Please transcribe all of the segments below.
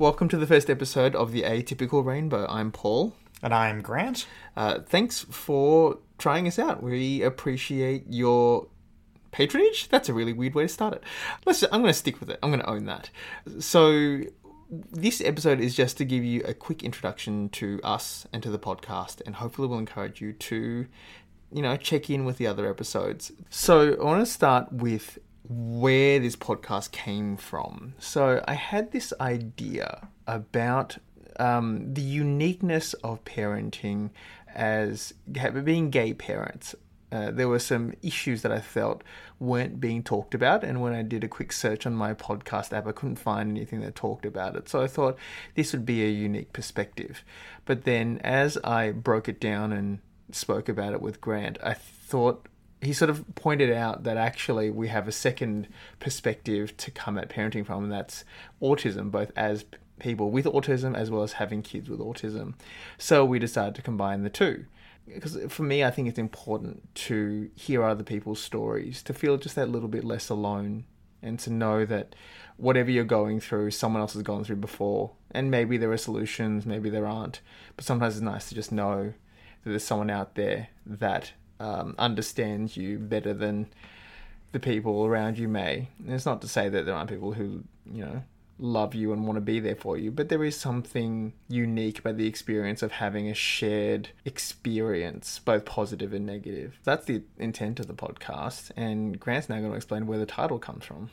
Welcome to the first episode of the Atypical Rainbow. I'm Paul. And I'm Grant. Uh, thanks for trying us out. We appreciate your patronage. That's a really weird way to start it. Let's. I'm going to stick with it. I'm going to own that. So. This episode is just to give you a quick introduction to us and to the podcast, and hopefully, will encourage you to, you know, check in with the other episodes. So, I want to start with where this podcast came from. So I had this idea about um, the uniqueness of parenting as being gay parents. Uh, there were some issues that I felt weren't being talked about, and when I did a quick search on my podcast app, I couldn't find anything that talked about it. So I thought this would be a unique perspective. But then, as I broke it down and spoke about it with Grant, I thought he sort of pointed out that actually we have a second perspective to come at parenting from, and that's autism, both as people with autism as well as having kids with autism. So we decided to combine the two. Because for me, I think it's important to hear other people's stories, to feel just that little bit less alone, and to know that whatever you're going through, someone else has gone through before. And maybe there are solutions, maybe there aren't. But sometimes it's nice to just know that there's someone out there that um, understands you better than the people around you may. And it's not to say that there aren't people who, you know, love you and want to be there for you, but there is something unique about the experience of having a shared experience, both positive and negative. That's the intent of the podcast, and Grant's now going to explain where the title comes from.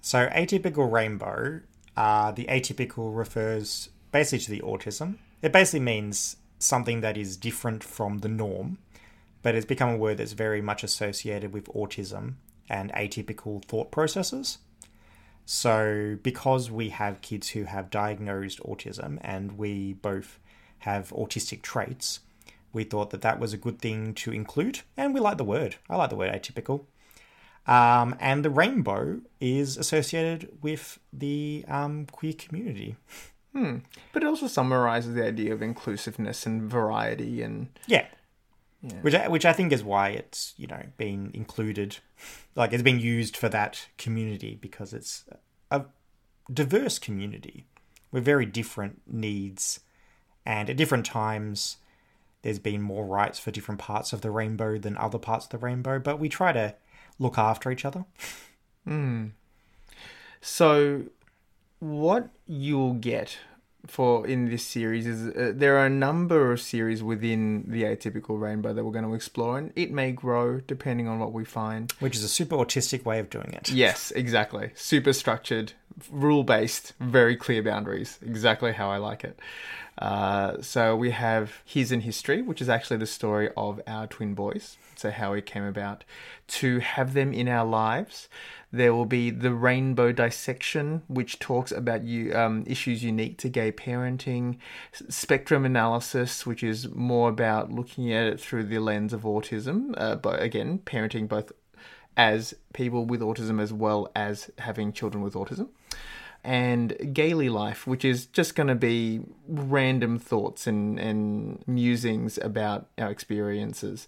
So, atypical rainbow, uh, the atypical refers basically to the autism. It basically means something that is different from the norm but it's become a word that's very much associated with autism and atypical thought processes. So, because we have kids who have diagnosed autism and we both have autistic traits, we thought that that was a good thing to include, and we like the word. I like the word atypical. Um, and the rainbow is associated with the um, queer community. Hmm. But it also summarizes the idea of inclusiveness and variety and yeah, yeah. Which I, which I think is why it's you know been included, like it's been used for that community because it's a diverse community with very different needs, and at different times there's been more rights for different parts of the rainbow than other parts of the rainbow. But we try to look after each other. Hmm. So, what you'll get for in this series is uh, there are a number of series within the atypical rainbow that we're going to explore and it may grow depending on what we find. Which is a super autistic way of doing it. Yes exactly. Super structured rule based very clear boundaries. Exactly how i like it. Uh, so we have his in history which is actually the story of our twin boys. So how we came about to have them in our lives there will be the Rainbow Dissection, which talks about you, um, issues unique to gay parenting. Spectrum Analysis, which is more about looking at it through the lens of autism, uh, but again, parenting both as people with autism as well as having children with autism and Gaily Life, which is just going to be random thoughts and, and musings about our experiences.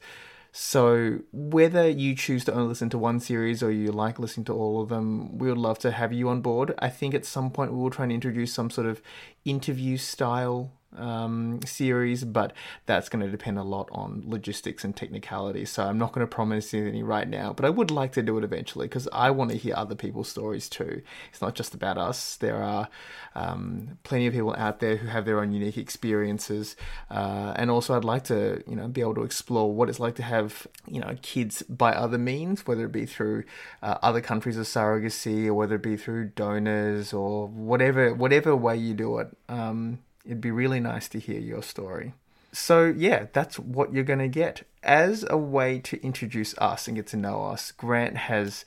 So, whether you choose to only listen to one series or you like listening to all of them, we would love to have you on board. I think at some point we will try and introduce some sort of interview style um, series, but that's going to depend a lot on logistics and technicality. So I'm not going to promise anything right now, but I would like to do it eventually because I want to hear other people's stories too. It's not just about us. There are um, plenty of people out there who have their own unique experiences, uh, and also I'd like to, you know, be able to explore what it's like to have, you know, kids by other means, whether it be through uh, other countries of surrogacy or whether it be through donors or whatever, whatever way you do it. Um, It'd be really nice to hear your story. So, yeah, that's what you're going to get. As a way to introduce us and get to know us, Grant has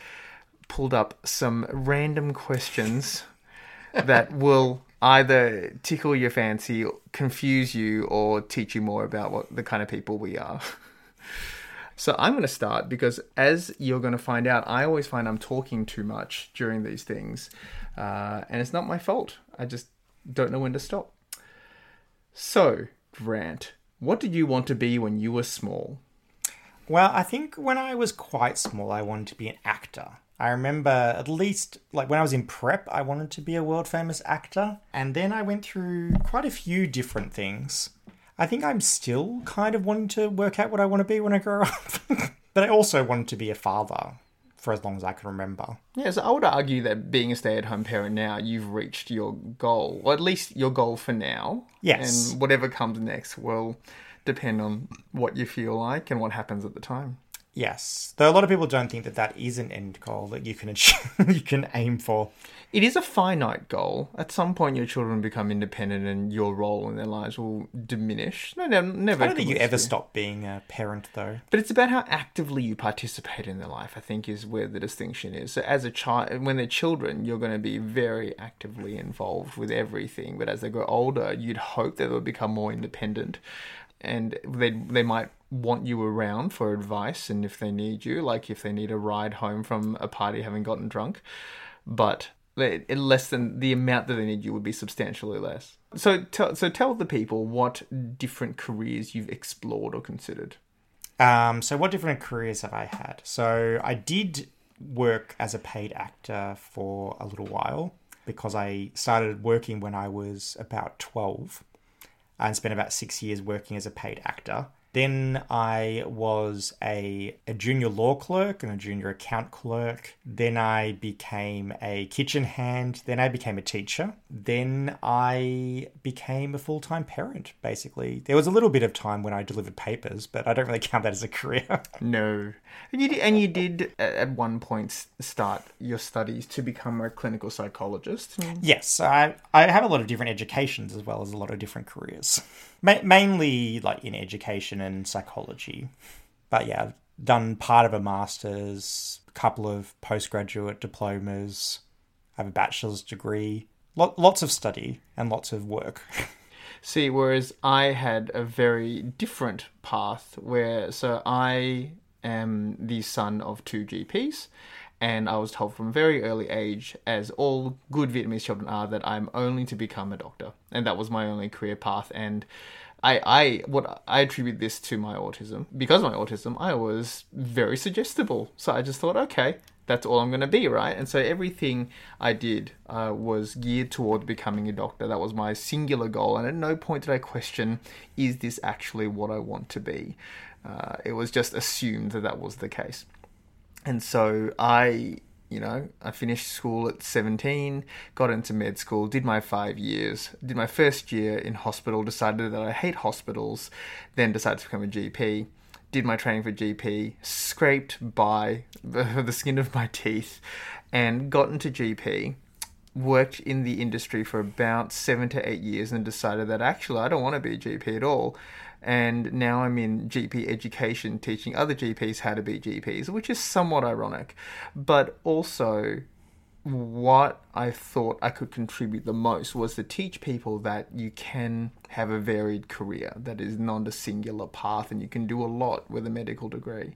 pulled up some random questions that will either tickle your fancy, confuse you, or teach you more about what the kind of people we are. So I'm going to start because, as you're going to find out, I always find I'm talking too much during these things, uh, and it's not my fault. I just don't know when to stop. So, Grant, what did you want to be when you were small? Well, I think when I was quite small, I wanted to be an actor. I remember at least like when I was in prep, I wanted to be a world famous actor, and then I went through quite a few different things. I think I'm still kind of wanting to work out what I want to be when I grow up, but I also wanted to be a father for as long as I can remember. Yeah, so I would argue that being a stay-at-home parent now, you've reached your goal, or at least your goal for now. Yes. And whatever comes next will depend on what you feel like and what happens at the time. Yes, though a lot of people don't think that that is an end goal that you can achieve, you can aim for. It is a finite goal. At some point, your children become independent, and your role in their lives will diminish. No, no never. I don't think you ever stop being a parent, though. But it's about how actively you participate in their life. I think is where the distinction is. So, as a child, when they're children, you're going to be very actively involved with everything. But as they grow older, you'd hope that they'll become more independent, and they they might want you around for advice and if they need you, like if they need a ride home from a party having gotten drunk. But less than the amount that they need you would be substantially less. So tell so tell the people what different careers you've explored or considered. Um, so, what different careers have I had? So, I did work as a paid actor for a little while because I started working when I was about 12 and spent about six years working as a paid actor. Then I was a, a junior law clerk and a junior account clerk. Then I became a kitchen hand. Then I became a teacher. Then I became a full time parent, basically. There was a little bit of time when I delivered papers, but I don't really count that as a career. No, and you did, and you did at one point start your studies to become a clinical psychologist. Mm. yes, I, I have a lot of different educations as well as a lot of different careers. Ma- mainly like in education and psychology. But yeah, I've done part of a master's, a couple of postgraduate diplomas, I have a bachelor's degree. Lot, lots of study and lots of work. See, whereas I had a very different path where, so I am the son of two GPs, and I was told from a very early age, as all good Vietnamese children are, that I'm only to become a doctor, and that was my only career path. And I, I, what I attribute this to my autism. Because of my autism, I was very suggestible. So I just thought, okay, that's all I'm going to be, right? And so everything I did uh, was geared toward becoming a doctor. That was my singular goal. And at no point did I question, is this actually what I want to be? Uh, it was just assumed that that was the case. And so I, you know, I finished school at 17, got into med school, did my five years, did my first year in hospital, decided that I hate hospitals, then decided to become a GP did my training for GP, scraped by the skin of my teeth, and got into GP. Worked in the industry for about seven to eight years and decided that actually I don't want to be a GP at all. And now I'm in GP education, teaching other GPs how to be GPs, which is somewhat ironic. But also, what I thought I could contribute the most was to teach people that you can have a varied career that is not a singular path and you can do a lot with a medical degree.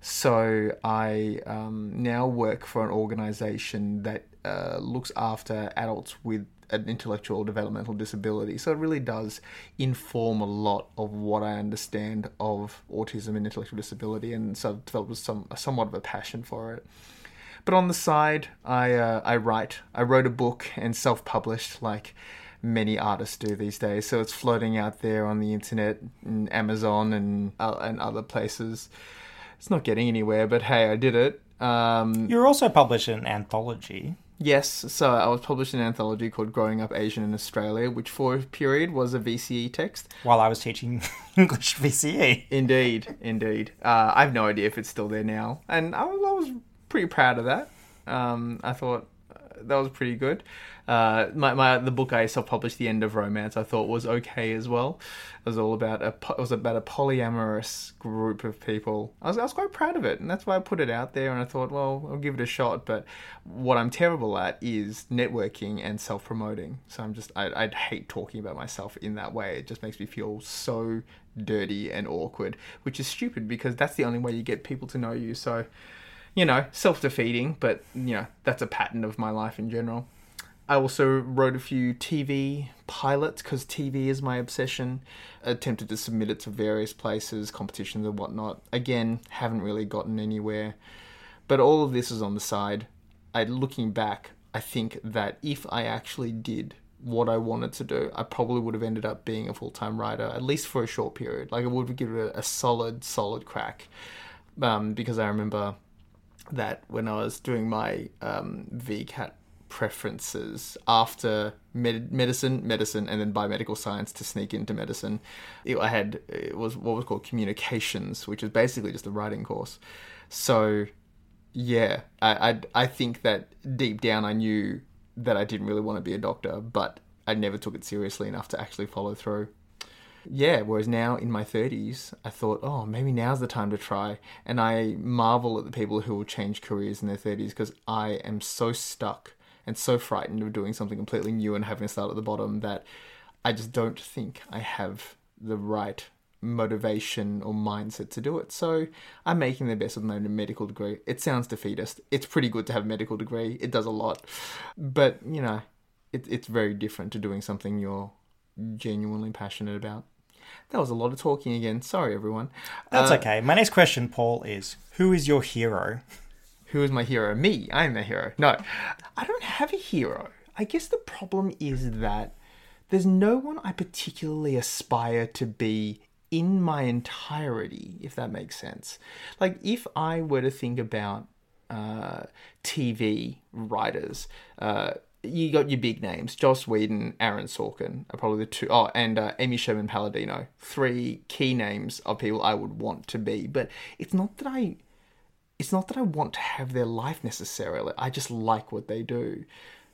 So I um, now work for an organization that uh, looks after adults with an intellectual developmental disability. So it really does inform a lot of what I understand of autism and intellectual disability, and so I've developed some somewhat of a passion for it. But on the side, I uh, I write. I wrote a book and self-published, like many artists do these days. So it's floating out there on the internet, and Amazon, and uh, and other places. It's not getting anywhere, but hey, I did it. Um, You're also published an anthology. Yes, so I was published in an anthology called "Growing Up Asian in Australia," which for a period was a VCE text. while I was teaching English. VCE. Indeed, indeed. Uh, I have no idea if it's still there now, and I was, I was pretty proud of that. Um, I thought that was pretty good. Uh, my, my the book I self-published, "The End of Romance," I thought was okay as well. It was all about a it was about a polyamorous group of people. I was I was quite proud of it, and that's why I put it out there. And I thought, well, I'll give it a shot. But what I'm terrible at is networking and self-promoting. So I'm just I I'd hate talking about myself in that way. It just makes me feel so dirty and awkward, which is stupid because that's the only way you get people to know you. So you know, self defeating, but you know, that's a pattern of my life in general. I also wrote a few TV pilots because TV is my obsession. Attempted to submit it to various places, competitions and whatnot. Again, haven't really gotten anywhere. But all of this is on the side. I looking back, I think that if I actually did what I wanted to do, I probably would have ended up being a full time writer, at least for a short period. Like I would give it a, a solid, solid crack. Um, because I remember that when I was doing my um, VTAC preferences after med- medicine, medicine, and then biomedical science to sneak into medicine, it, I had it was what was called communications, which is basically just a writing course. So, yeah, I, I I think that deep down I knew that I didn't really want to be a doctor, but I never took it seriously enough to actually follow through. Yeah, whereas now in my 30s, I thought, oh, maybe now's the time to try. And I marvel at the people who will change careers in their 30s because I am so stuck and so frightened of doing something completely new and having to start at the bottom that I just don't think I have the right motivation or mindset to do it. So I'm making the best of my medical degree. It sounds defeatist. It's pretty good to have a medical degree. It does a lot. But, you know, it, it's very different to doing something you're genuinely passionate about. That was a lot of talking again. Sorry, everyone. That's Uh, okay. My next question, Paul, is who is your hero? Who is my hero? Me. I'm the hero. No, I don't have a hero. I guess the problem is that there's no one I particularly aspire to be in my entirety, if that makes sense. Like, if I were to think about uh, TV writers, uh, you got your big names Joss Whedon, Aaron Sorkin are probably the two. Oh, and uh, Amy Sherman Palladino. Three key names of people I would want to be. But it's not that I it's not that I want to have their life necessarily. I just like what they do.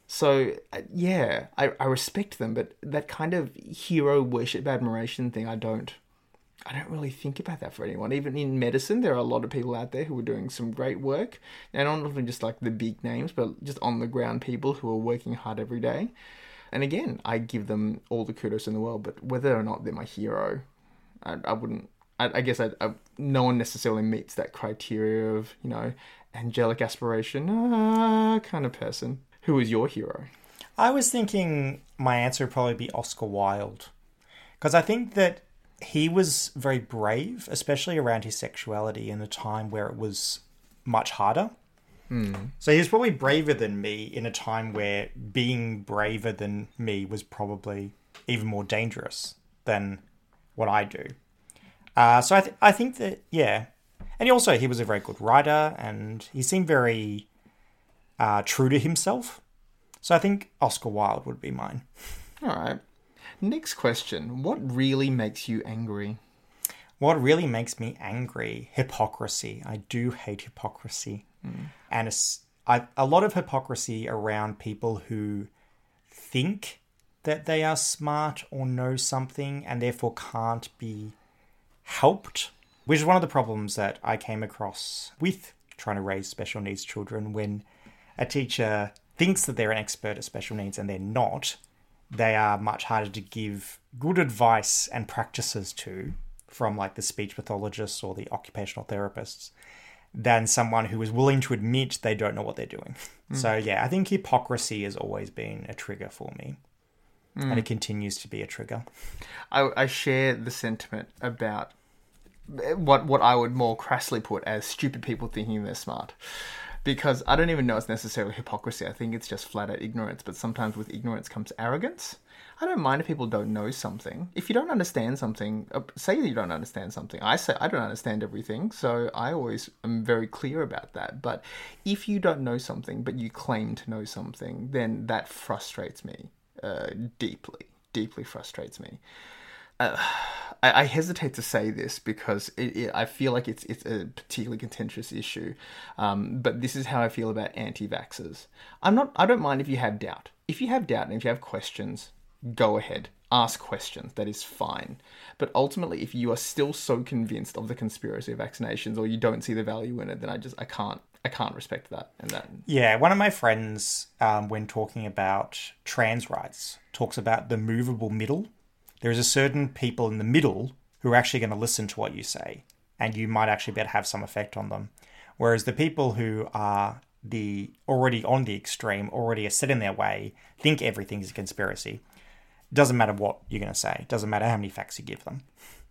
So uh, yeah, I, I respect them, but that kind of hero worship admiration thing, I don't. I don't really think about that for anyone. Even in medicine, there are a lot of people out there who are doing some great work, and not even just like the big names, but just on the ground people who are working hard every day. And again, I give them all the kudos in the world, but whether or not they're my hero, I, I wouldn't. I, I guess I, no one necessarily meets that criteria of you know angelic aspiration ah, kind of person. Who is your hero? I was thinking my answer would probably be Oscar Wilde. Because I think that he was very brave, especially around his sexuality in a time where it was much harder. So he was probably braver than me in a time where being braver than me was probably even more dangerous than what I do. Uh, so I, th- I think that, yeah. And he also, he was a very good writer and he seemed very uh, true to himself. So I think Oscar Wilde would be mine. All right. Next question. What really makes you angry? What really makes me angry? Hypocrisy. I do hate hypocrisy. Hmm. And it's, I, a lot of hypocrisy around people who think that they are smart or know something and therefore can't be helped, which is one of the problems that I came across with trying to raise special needs children when a teacher thinks that they're an expert at special needs and they're not. They are much harder to give good advice and practices to from like the speech pathologists or the occupational therapists than someone who is willing to admit they don't know what they're doing. Hmm. So yeah, I think hypocrisy has always been a trigger for me. Hmm. And it continues to be a trigger. I, I share the sentiment about eh, what what I would more crassly put as stupid people thinking they're smart. Because I don't even know it's necessarily hypocrisy. I think it's just flat out ignorance. But sometimes with ignorance comes arrogance. I don't mind if people don't know something. If you don't understand something, uh, say that you don't understand something. I say I don't understand everything, so I always am very clear about that. But if you don't know something, but you claim to know something, then that frustrates me uh, deeply. Deeply frustrates me. I, I hesitate to say this because it, it, I feel like it's it's a particularly contentious issue, um, but this is how I feel about anti-vaxxers. I'm not. I don't mind if you have doubt. If you have doubt and if you have questions, go ahead. Ask questions. That is fine. But ultimately, if you are still so convinced of the conspiracy of vaccinations or you don't see the value in it, then I just I can't I can't respect that. And that Yeah, one of my friends, um, when talking about trans rights, talks about the movable middle. There is a certain people in the middle who are actually going to listen to what you say, and you might actually be able to have some effect on them. Whereas the people who are the already on the extreme, already are set in their way, think everything is a conspiracy. Doesn't matter what you're going to say. Doesn't matter how many facts you give them.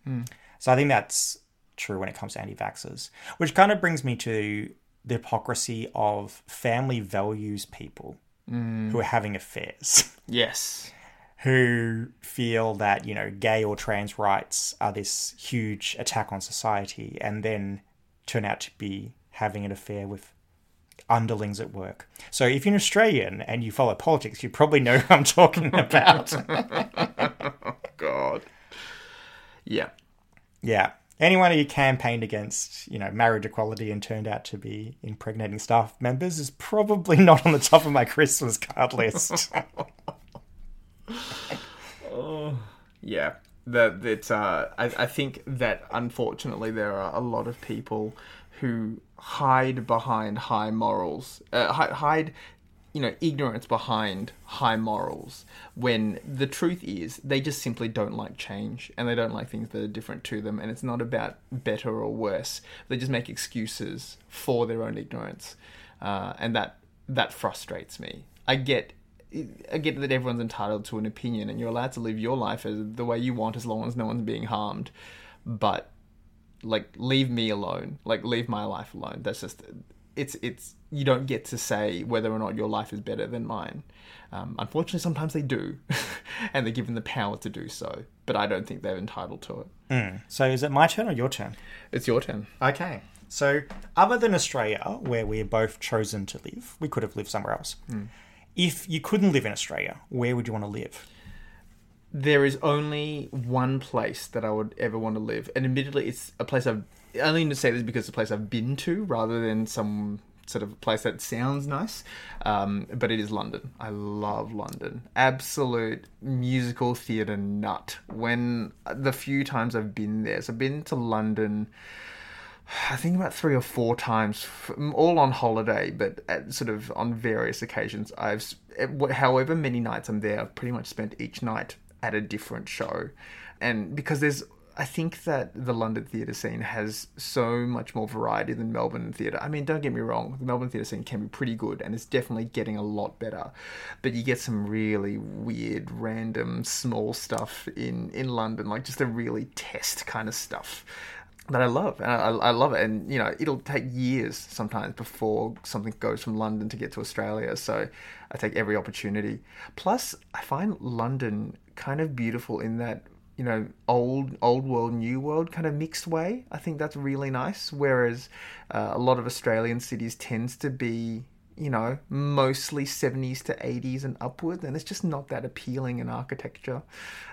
Hmm. So I think that's true when it comes to anti-vaxxers, which kind of brings me to the hypocrisy of family values people hmm. who are having affairs. Yes. Who feel that you know gay or trans rights are this huge attack on society and then turn out to be having an affair with underlings at work so if you're an australian and you follow politics you probably know who i'm talking about God. Yeah. yeah anyone who campaigned against you know marriage equality and turned out to be impregnating staff members is probably not on the top of my christmas card list Yeah. That that uh, I, I think that unfortunately there are a lot of people who hide behind high morals, uh, hide, you know, ignorance behind high morals. When the truth is, they just simply don't like change and they don't like things that are different to them. And it's not about better or worse. They just make excuses for their own ignorance, uh, and that that frustrates me. I get I get that everyone's entitled to an opinion and you're allowed to live your life as the way you want as long as no one's being harmed. But like leave me alone. Like leave my life alone. That's just it's it's you don't get to say whether or not your life is better than mine. Um, unfortunately, sometimes they do, and they're given the power to do so. But I don't think they're entitled to it. so is it my turn or your turn It's your turn. Okay. So, other than Australia, where we're both chosen to live, we could have lived somewhere else. If you couldn't live in Australia, where would you want to live? There is only one place that I would ever want to live, and admittedly, it's a place I've. I only need to say this because it's a place I've been to, rather than some sort of place that sounds nice. Um, but it is London. I love London. Absolute musical theatre nut. When the few times I've been there, so I've been to London. I think about three or four times, all on holiday, but sort of on various occasions. I've, however many nights I'm there, I've pretty much spent each night at a different show, and because there's, I think that the London theatre scene has so much more variety than Melbourne theatre. I mean, don't get me wrong, the Melbourne theatre scene can be pretty good, and it's definitely getting a lot better, but you get some really weird, random, small stuff in in London, like just a really test kind of stuff that I love, and I, I love it. And you know, it'll take years sometimes before something goes from London to get to Australia. So I take every opportunity. Plus, I find London kind of beautiful in that you know old old world, new world kind of mixed way. I think that's really nice. Whereas uh, a lot of Australian cities tends to be you know, mostly 70s to 80s and upward, and it's just not that appealing in architecture.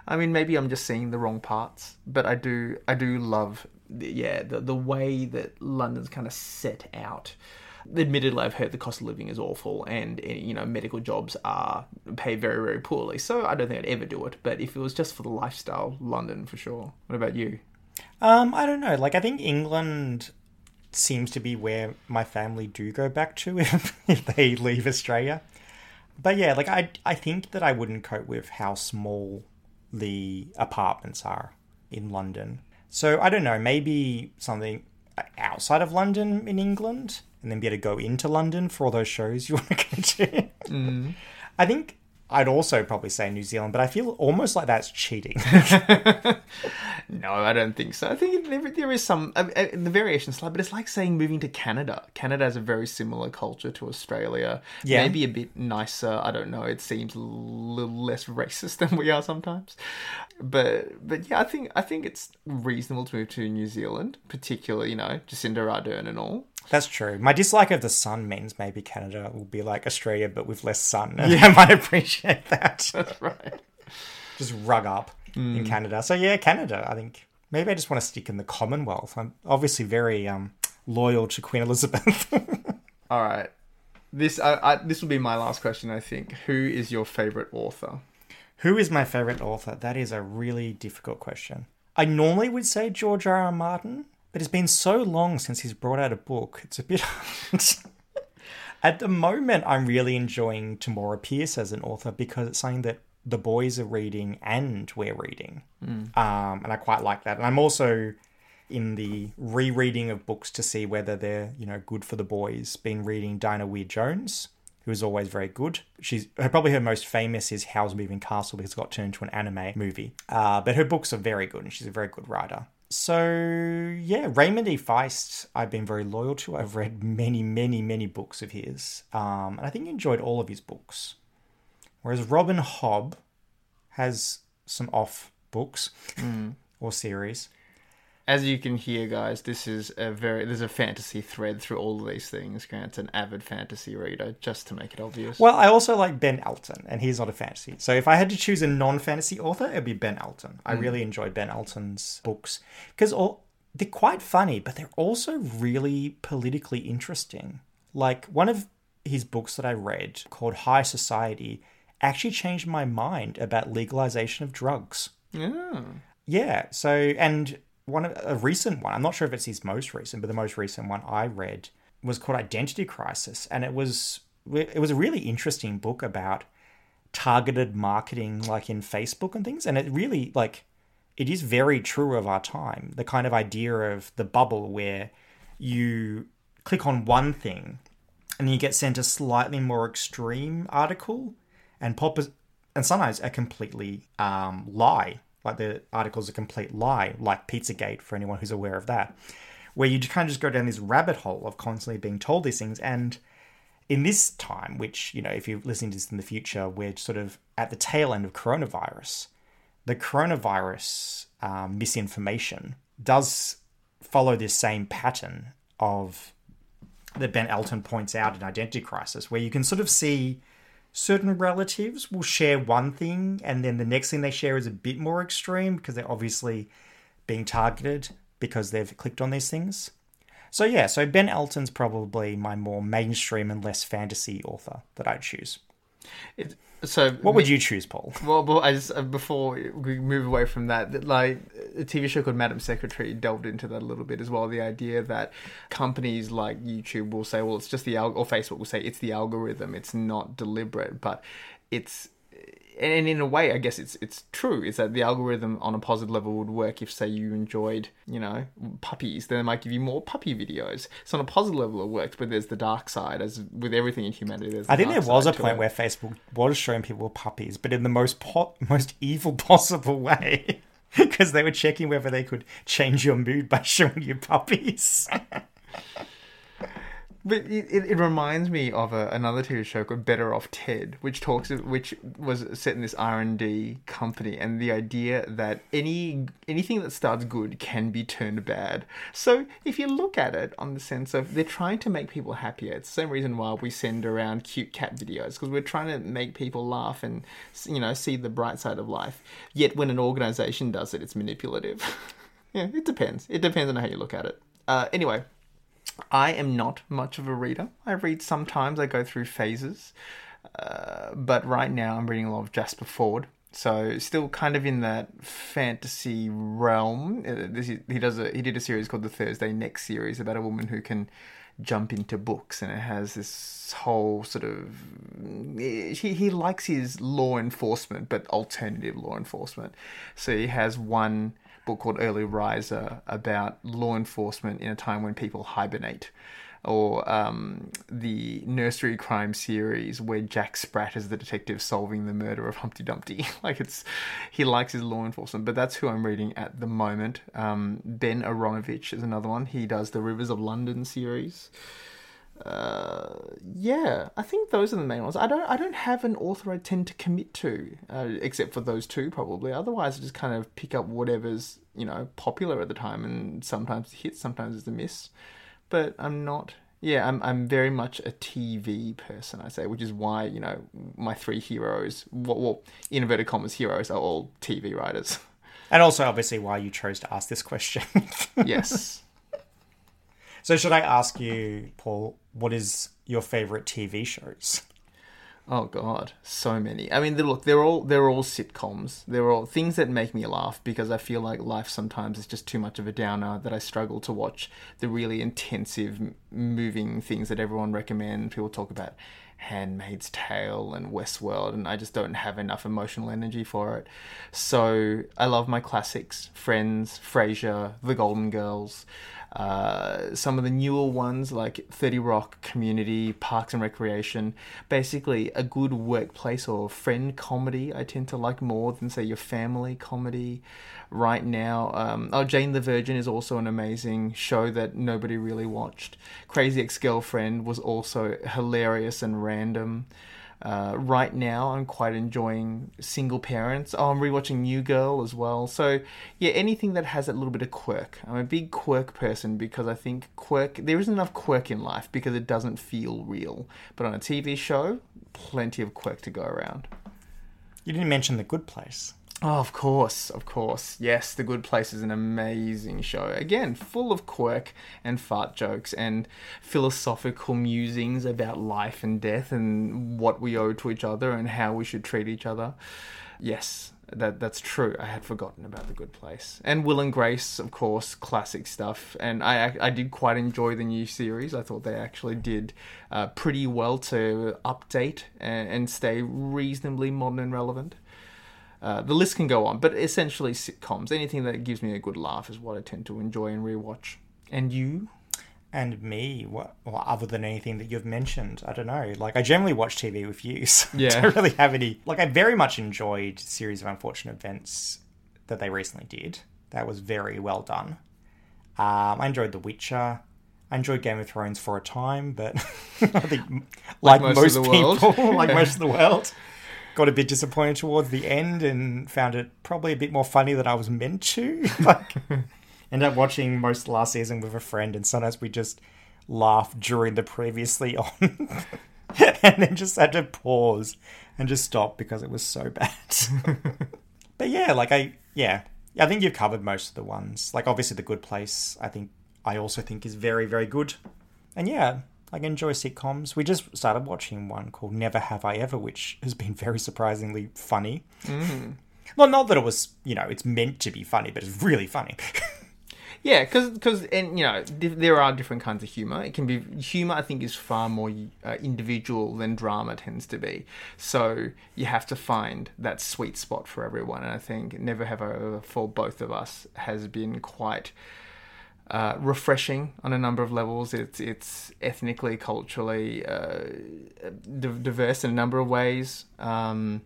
I mean, maybe I'm just seeing the wrong parts, but I do, I do love, yeah, the the way that London's kind of set out. Admittedly, I've heard the cost of living is awful, and eh, you know, medical jobs are paid very, very poorly. So I don't think I'd ever do it. But if it was just for the lifestyle, London for sure. What about you? Um, I don't know. Like, I think England seems to be where my family do go back to if, if they leave Australia. But yeah, like I I think that I wouldn't cope with how small the apartments are in London. So I don't know, maybe something outside of London in England and then be able to go into London for all those shows you want to go to. Mm-hmm. I think I'd also probably say New Zealand, but I feel almost like that's cheating. No, I don't think so. I think there, there is some uh, uh, the variation slight, but it's like saying moving to Canada. Canada has a very similar culture to Australia. Yeah. maybe a bit nicer. I don't know. It seems a little less racist than we are sometimes. But but yeah, I think I think it's reasonable to move to New Zealand, particularly you know Jacinda Ardern and all. That's true. My dislike of the sun means maybe Canada will be like Australia, but with less sun. And I might appreciate that. That's right. just rug up in Canada. So yeah, Canada. I think maybe I just want to stick in the Commonwealth. I'm obviously very um, loyal to Queen Elizabeth. All right. This I, I, this will be my last question. I think. Who is your favorite author? Who is my favorite author? That is a really difficult question. I normally would say George R. R. Martin, but it's been so long since he's brought out a book. It's a bit. At the moment, I'm really enjoying Tamora Pierce as an author because it's something that the boys are reading and we're reading. Um, and I quite like that. And I'm also in the rereading of books to see whether they're, you know, good for the boys. Been reading Diana Wynne Jones, who is always very good. She's her probably her most famous is Howl's Moving Castle because it got turned into an anime movie. Uh, but her books are very good and she's a very good writer. So yeah, Raymond E. Feist, I've been very loyal to. I've read many, many, many books of his, um, and I think enjoyed all of his books. Whereas Robin Hobb has some off books or series. As you can hear, guys, this is a very there's a fantasy thread through all of these things. Grant's an avid fantasy reader, just to make it obvious. Well, I also like Ben Elton, and he's not a fantasy. So if I had to choose a non-fantasy author, it'd be Ben Elton. I hmm. really enjoy Ben Elton's books because all they're quite funny, but they're also really politically interesting. Like one of his books that I read called High Society actually changed my mind about legalization of drugs. yeah. Yeah. So, and one of a recent one, I'm not sure if it's his most recent, but the most recent one I read was called Identity Crisis, and it was it was a really interesting book about targeted marketing, like in Facebook and things, and it really like it is very true of our time. The kind of idea of the bubble where you click on one thing and you get sent a slightly more extreme article and pop and sometimes a completely um, lie like the article's a complete lie like pizzagate for anyone who's aware of that where you kind of just go down this rabbit hole of constantly being told these things. And in this time which you know if you're listening to this in the future we're sort of at the tail end of coronavirus. The coronavirus um, misinformation does follow this same pattern of that Ben Elton points out in Identity Crisis, where you can sort of see certain relatives will share one thing and then the next thing they share is a bit more extreme because they're obviously being targeted because they've clicked on these things. So yeah, so Ben Elton's probably my more mainstream and less fantasy author that I'd choose. It, so What would you choose, Paul? Well, I just uh, before we move away from that, that, like a TV show called Madam Secretary delved into that a little bit as well. The idea that companies like YouTube will say, "Well, it's just the alg," or Facebook will say, "It's the algorithm. It's not deliberate," but it's and in a way, I guess it's it's true. Is that the algorithm on a positive level would work if, say, you enjoyed, you know, puppies, then it might give you more puppy videos. So on a positive level, it works, but there's the dark side, as with everything in humanity. There's the I think there was a point it. where Facebook was showing people puppies, but in the most po- most evil possible way, because they were checking whether they could change your mood by showing you puppies. But it, it, reminds me of a, another TV show called Better Off Ted, which talks which was set in this R and D company, and the idea that any anything that starts good can be turned bad. So if you look at it on the sense of they're trying to make people happier, it's the same reason why we send around cute cat videos because we're trying to make people laugh and you know see the bright side of life. Yet when an organization does it, it's manipulative. yeah, it depends. It depends on how you look at it. Uh, anyway. I am not much of a reader. I read sometimes, I go through phases. Uh, but right now I'm reading a lot of Jasper Fforde. So still kind of in that fantasy realm. Uh, This, he does a he did a series called the Thursday Next series about a woman who can jump into books, and it has this whole sort of he he likes his law enforcement, but alternative law enforcement. So he has one book called Early Riser about law enforcement in a time when people hibernate, or um, the nursery crime series where Jack Spratt is the detective solving the murder of Humpty Dumpty. like it's, he likes his law enforcement, but that's who I'm reading at the moment. Um, ben Aaronovitch is another one. He does the Rivers of London series. Uh, yeah, I think those are the main ones. I don't, I don't have an author I tend to commit to, uh, except for those two probably. Otherwise, I just kind of pick up whatever's you know popular at the time, and sometimes it hits, sometimes it's a miss. But I'm not. Yeah, I'm, I'm very much a TV person, I say, which is why you know my three heroes, well, well inverted commas heroes, are all TV writers. and also, obviously, why you chose to ask this question. yes. so, should I ask you, Paul, what is your favorite TV shows? Oh God, so many. I mean, look, they're all they're all sitcoms. They're all things that make me laugh because I feel like life sometimes is just too much of a downer. That I struggle to watch the really intensive, moving things that everyone recommends. People talk about *Handmaid's Tale* and *Westworld*, and I just don't have enough emotional energy for it. So I love my classics: *Friends*, *Frasier*, *The Golden Girls*. Uh, some of the newer ones like 30 Rock, Community, Parks and Recreation, basically a good workplace or friend comedy I tend to like more than, say, your family comedy right now. Um, oh, Jane the Virgin is also an amazing show that nobody really watched. Crazy Ex Girlfriend was also hilarious and random. Uh, right now, I'm quite enjoying Single Parents. Oh, I'm rewatching New Girl as well. So, yeah, anything that has a little bit of quirk. I'm a big quirk person because I think quirk, there isn't enough quirk in life because it doesn't feel real. But on a TV show, plenty of quirk to go around. You didn't mention The Good Place. Oh, of course, of course. Yes, The Good Place is an amazing show. Again, full of quirk and fart jokes and philosophical musings about life and death and what we owe to each other and how we should treat each other. Yes, that that's true. I had forgotten about The Good Place. And Will and Grace, of course, classic stuff. And I I did quite enjoy the new series. I thought they actually did uh, pretty well to update and, and stay reasonably modern and relevant. Uh, the list can go on, but essentially sitcoms. Anything that gives me a good laugh is what I tend to enjoy and rewatch. And you? And me, what? Well, other than anything that you've mentioned, I don't know. Like, I generally watch TV with you, so yeah. I don't really have any. Like, I very much enjoyed series of unfortunate events that they recently did. That was very well done. Um, I enjoyed The Witcher. I enjoyed Game of Thrones for a time, but I think, like, like most, most people, like most of the world, got a bit disappointed towards the end and found it probably a bit more funny than I was meant to. like, end up watching most last season with a friend, and sometimes we just laugh during the previously on, and then just had to pause and just stop because it was so bad. but yeah, like I yeah, I think you've covered most of the ones. Like obviously, the Good Place. I think I also think is very very good, and yeah, I enjoy sitcoms. We just started watching one called Never Have I Ever, which has been very surprisingly funny. Mm. Well, not that it was, you know, it's meant to be funny, but it's really funny. yeah, because because and you know there are different kinds of humor. It can be humor. I think is far more uh, individual than drama tends to be. So you have to find that sweet spot for everyone. And I think Never Have I Ever for both of us has been quite uh, refreshing on a number of levels. It's it's ethnically, culturally uh, diverse in a number of ways. Um,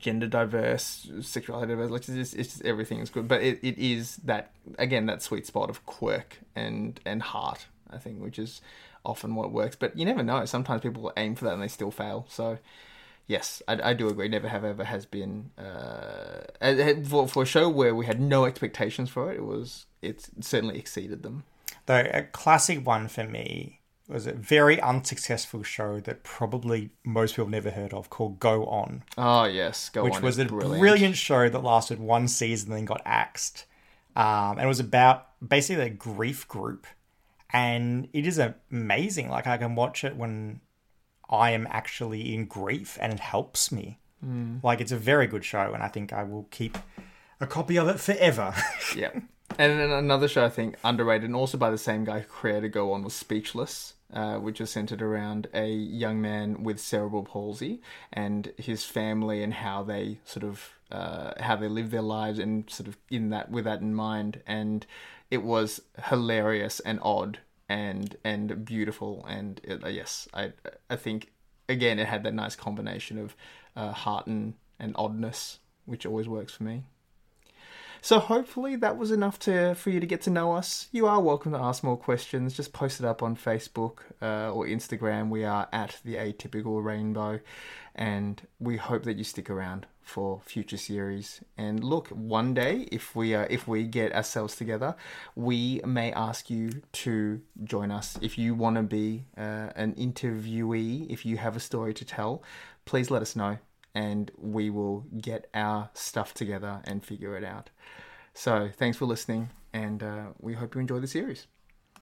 gender diverse, sexuality diverse. Like it's just, it's just everything is good. But it, it is that again that sweet spot of quirk and and heart. I think, which is often what works. But you never know. Sometimes people aim for that and they still fail. So yes, I, I, do agree. Never have ever has been uh, for for a show where we had no expectations for it. It was it certainly exceeded them. Though a classic one for me was a very unsuccessful show that probably most people never heard of called Go On. Oh yes, Go which On, which was a brilliant. brilliant. show that lasted one season and then got axed. Um, and it was about basically a grief group, and it is amazing. Like I can watch it when I am actually in grief, and it helps me. Mm. Like it's a very good show, and I think I will keep a copy of it forever. yeah. And then another show I think underrated, and also by the same guy who created Go On, was Speechless, uh, which was centered around a young man with cerebral palsy and his family and how they sort of uh, how they live their lives, and sort of in that with that in mind. And it was hilarious and odd and and beautiful. And it, uh, yes, I I think again it had that nice combination of uh, heart and, and oddness, which always works for me. So hopefully that was enough to for you to get to know us. You are welcome to ask more questions. Just post it up on Facebook uh, or Instagram. We are at the Atypical Rainbow, and we hope that you stick around for future series. And look, one day if we uh, if we get ourselves together, we may ask you to join us. If you want to be uh, an interviewee, if you have a story to tell, please let us know and we will get our stuff together and figure it out. So, thanks for listening, and uh, we hope you enjoy the series.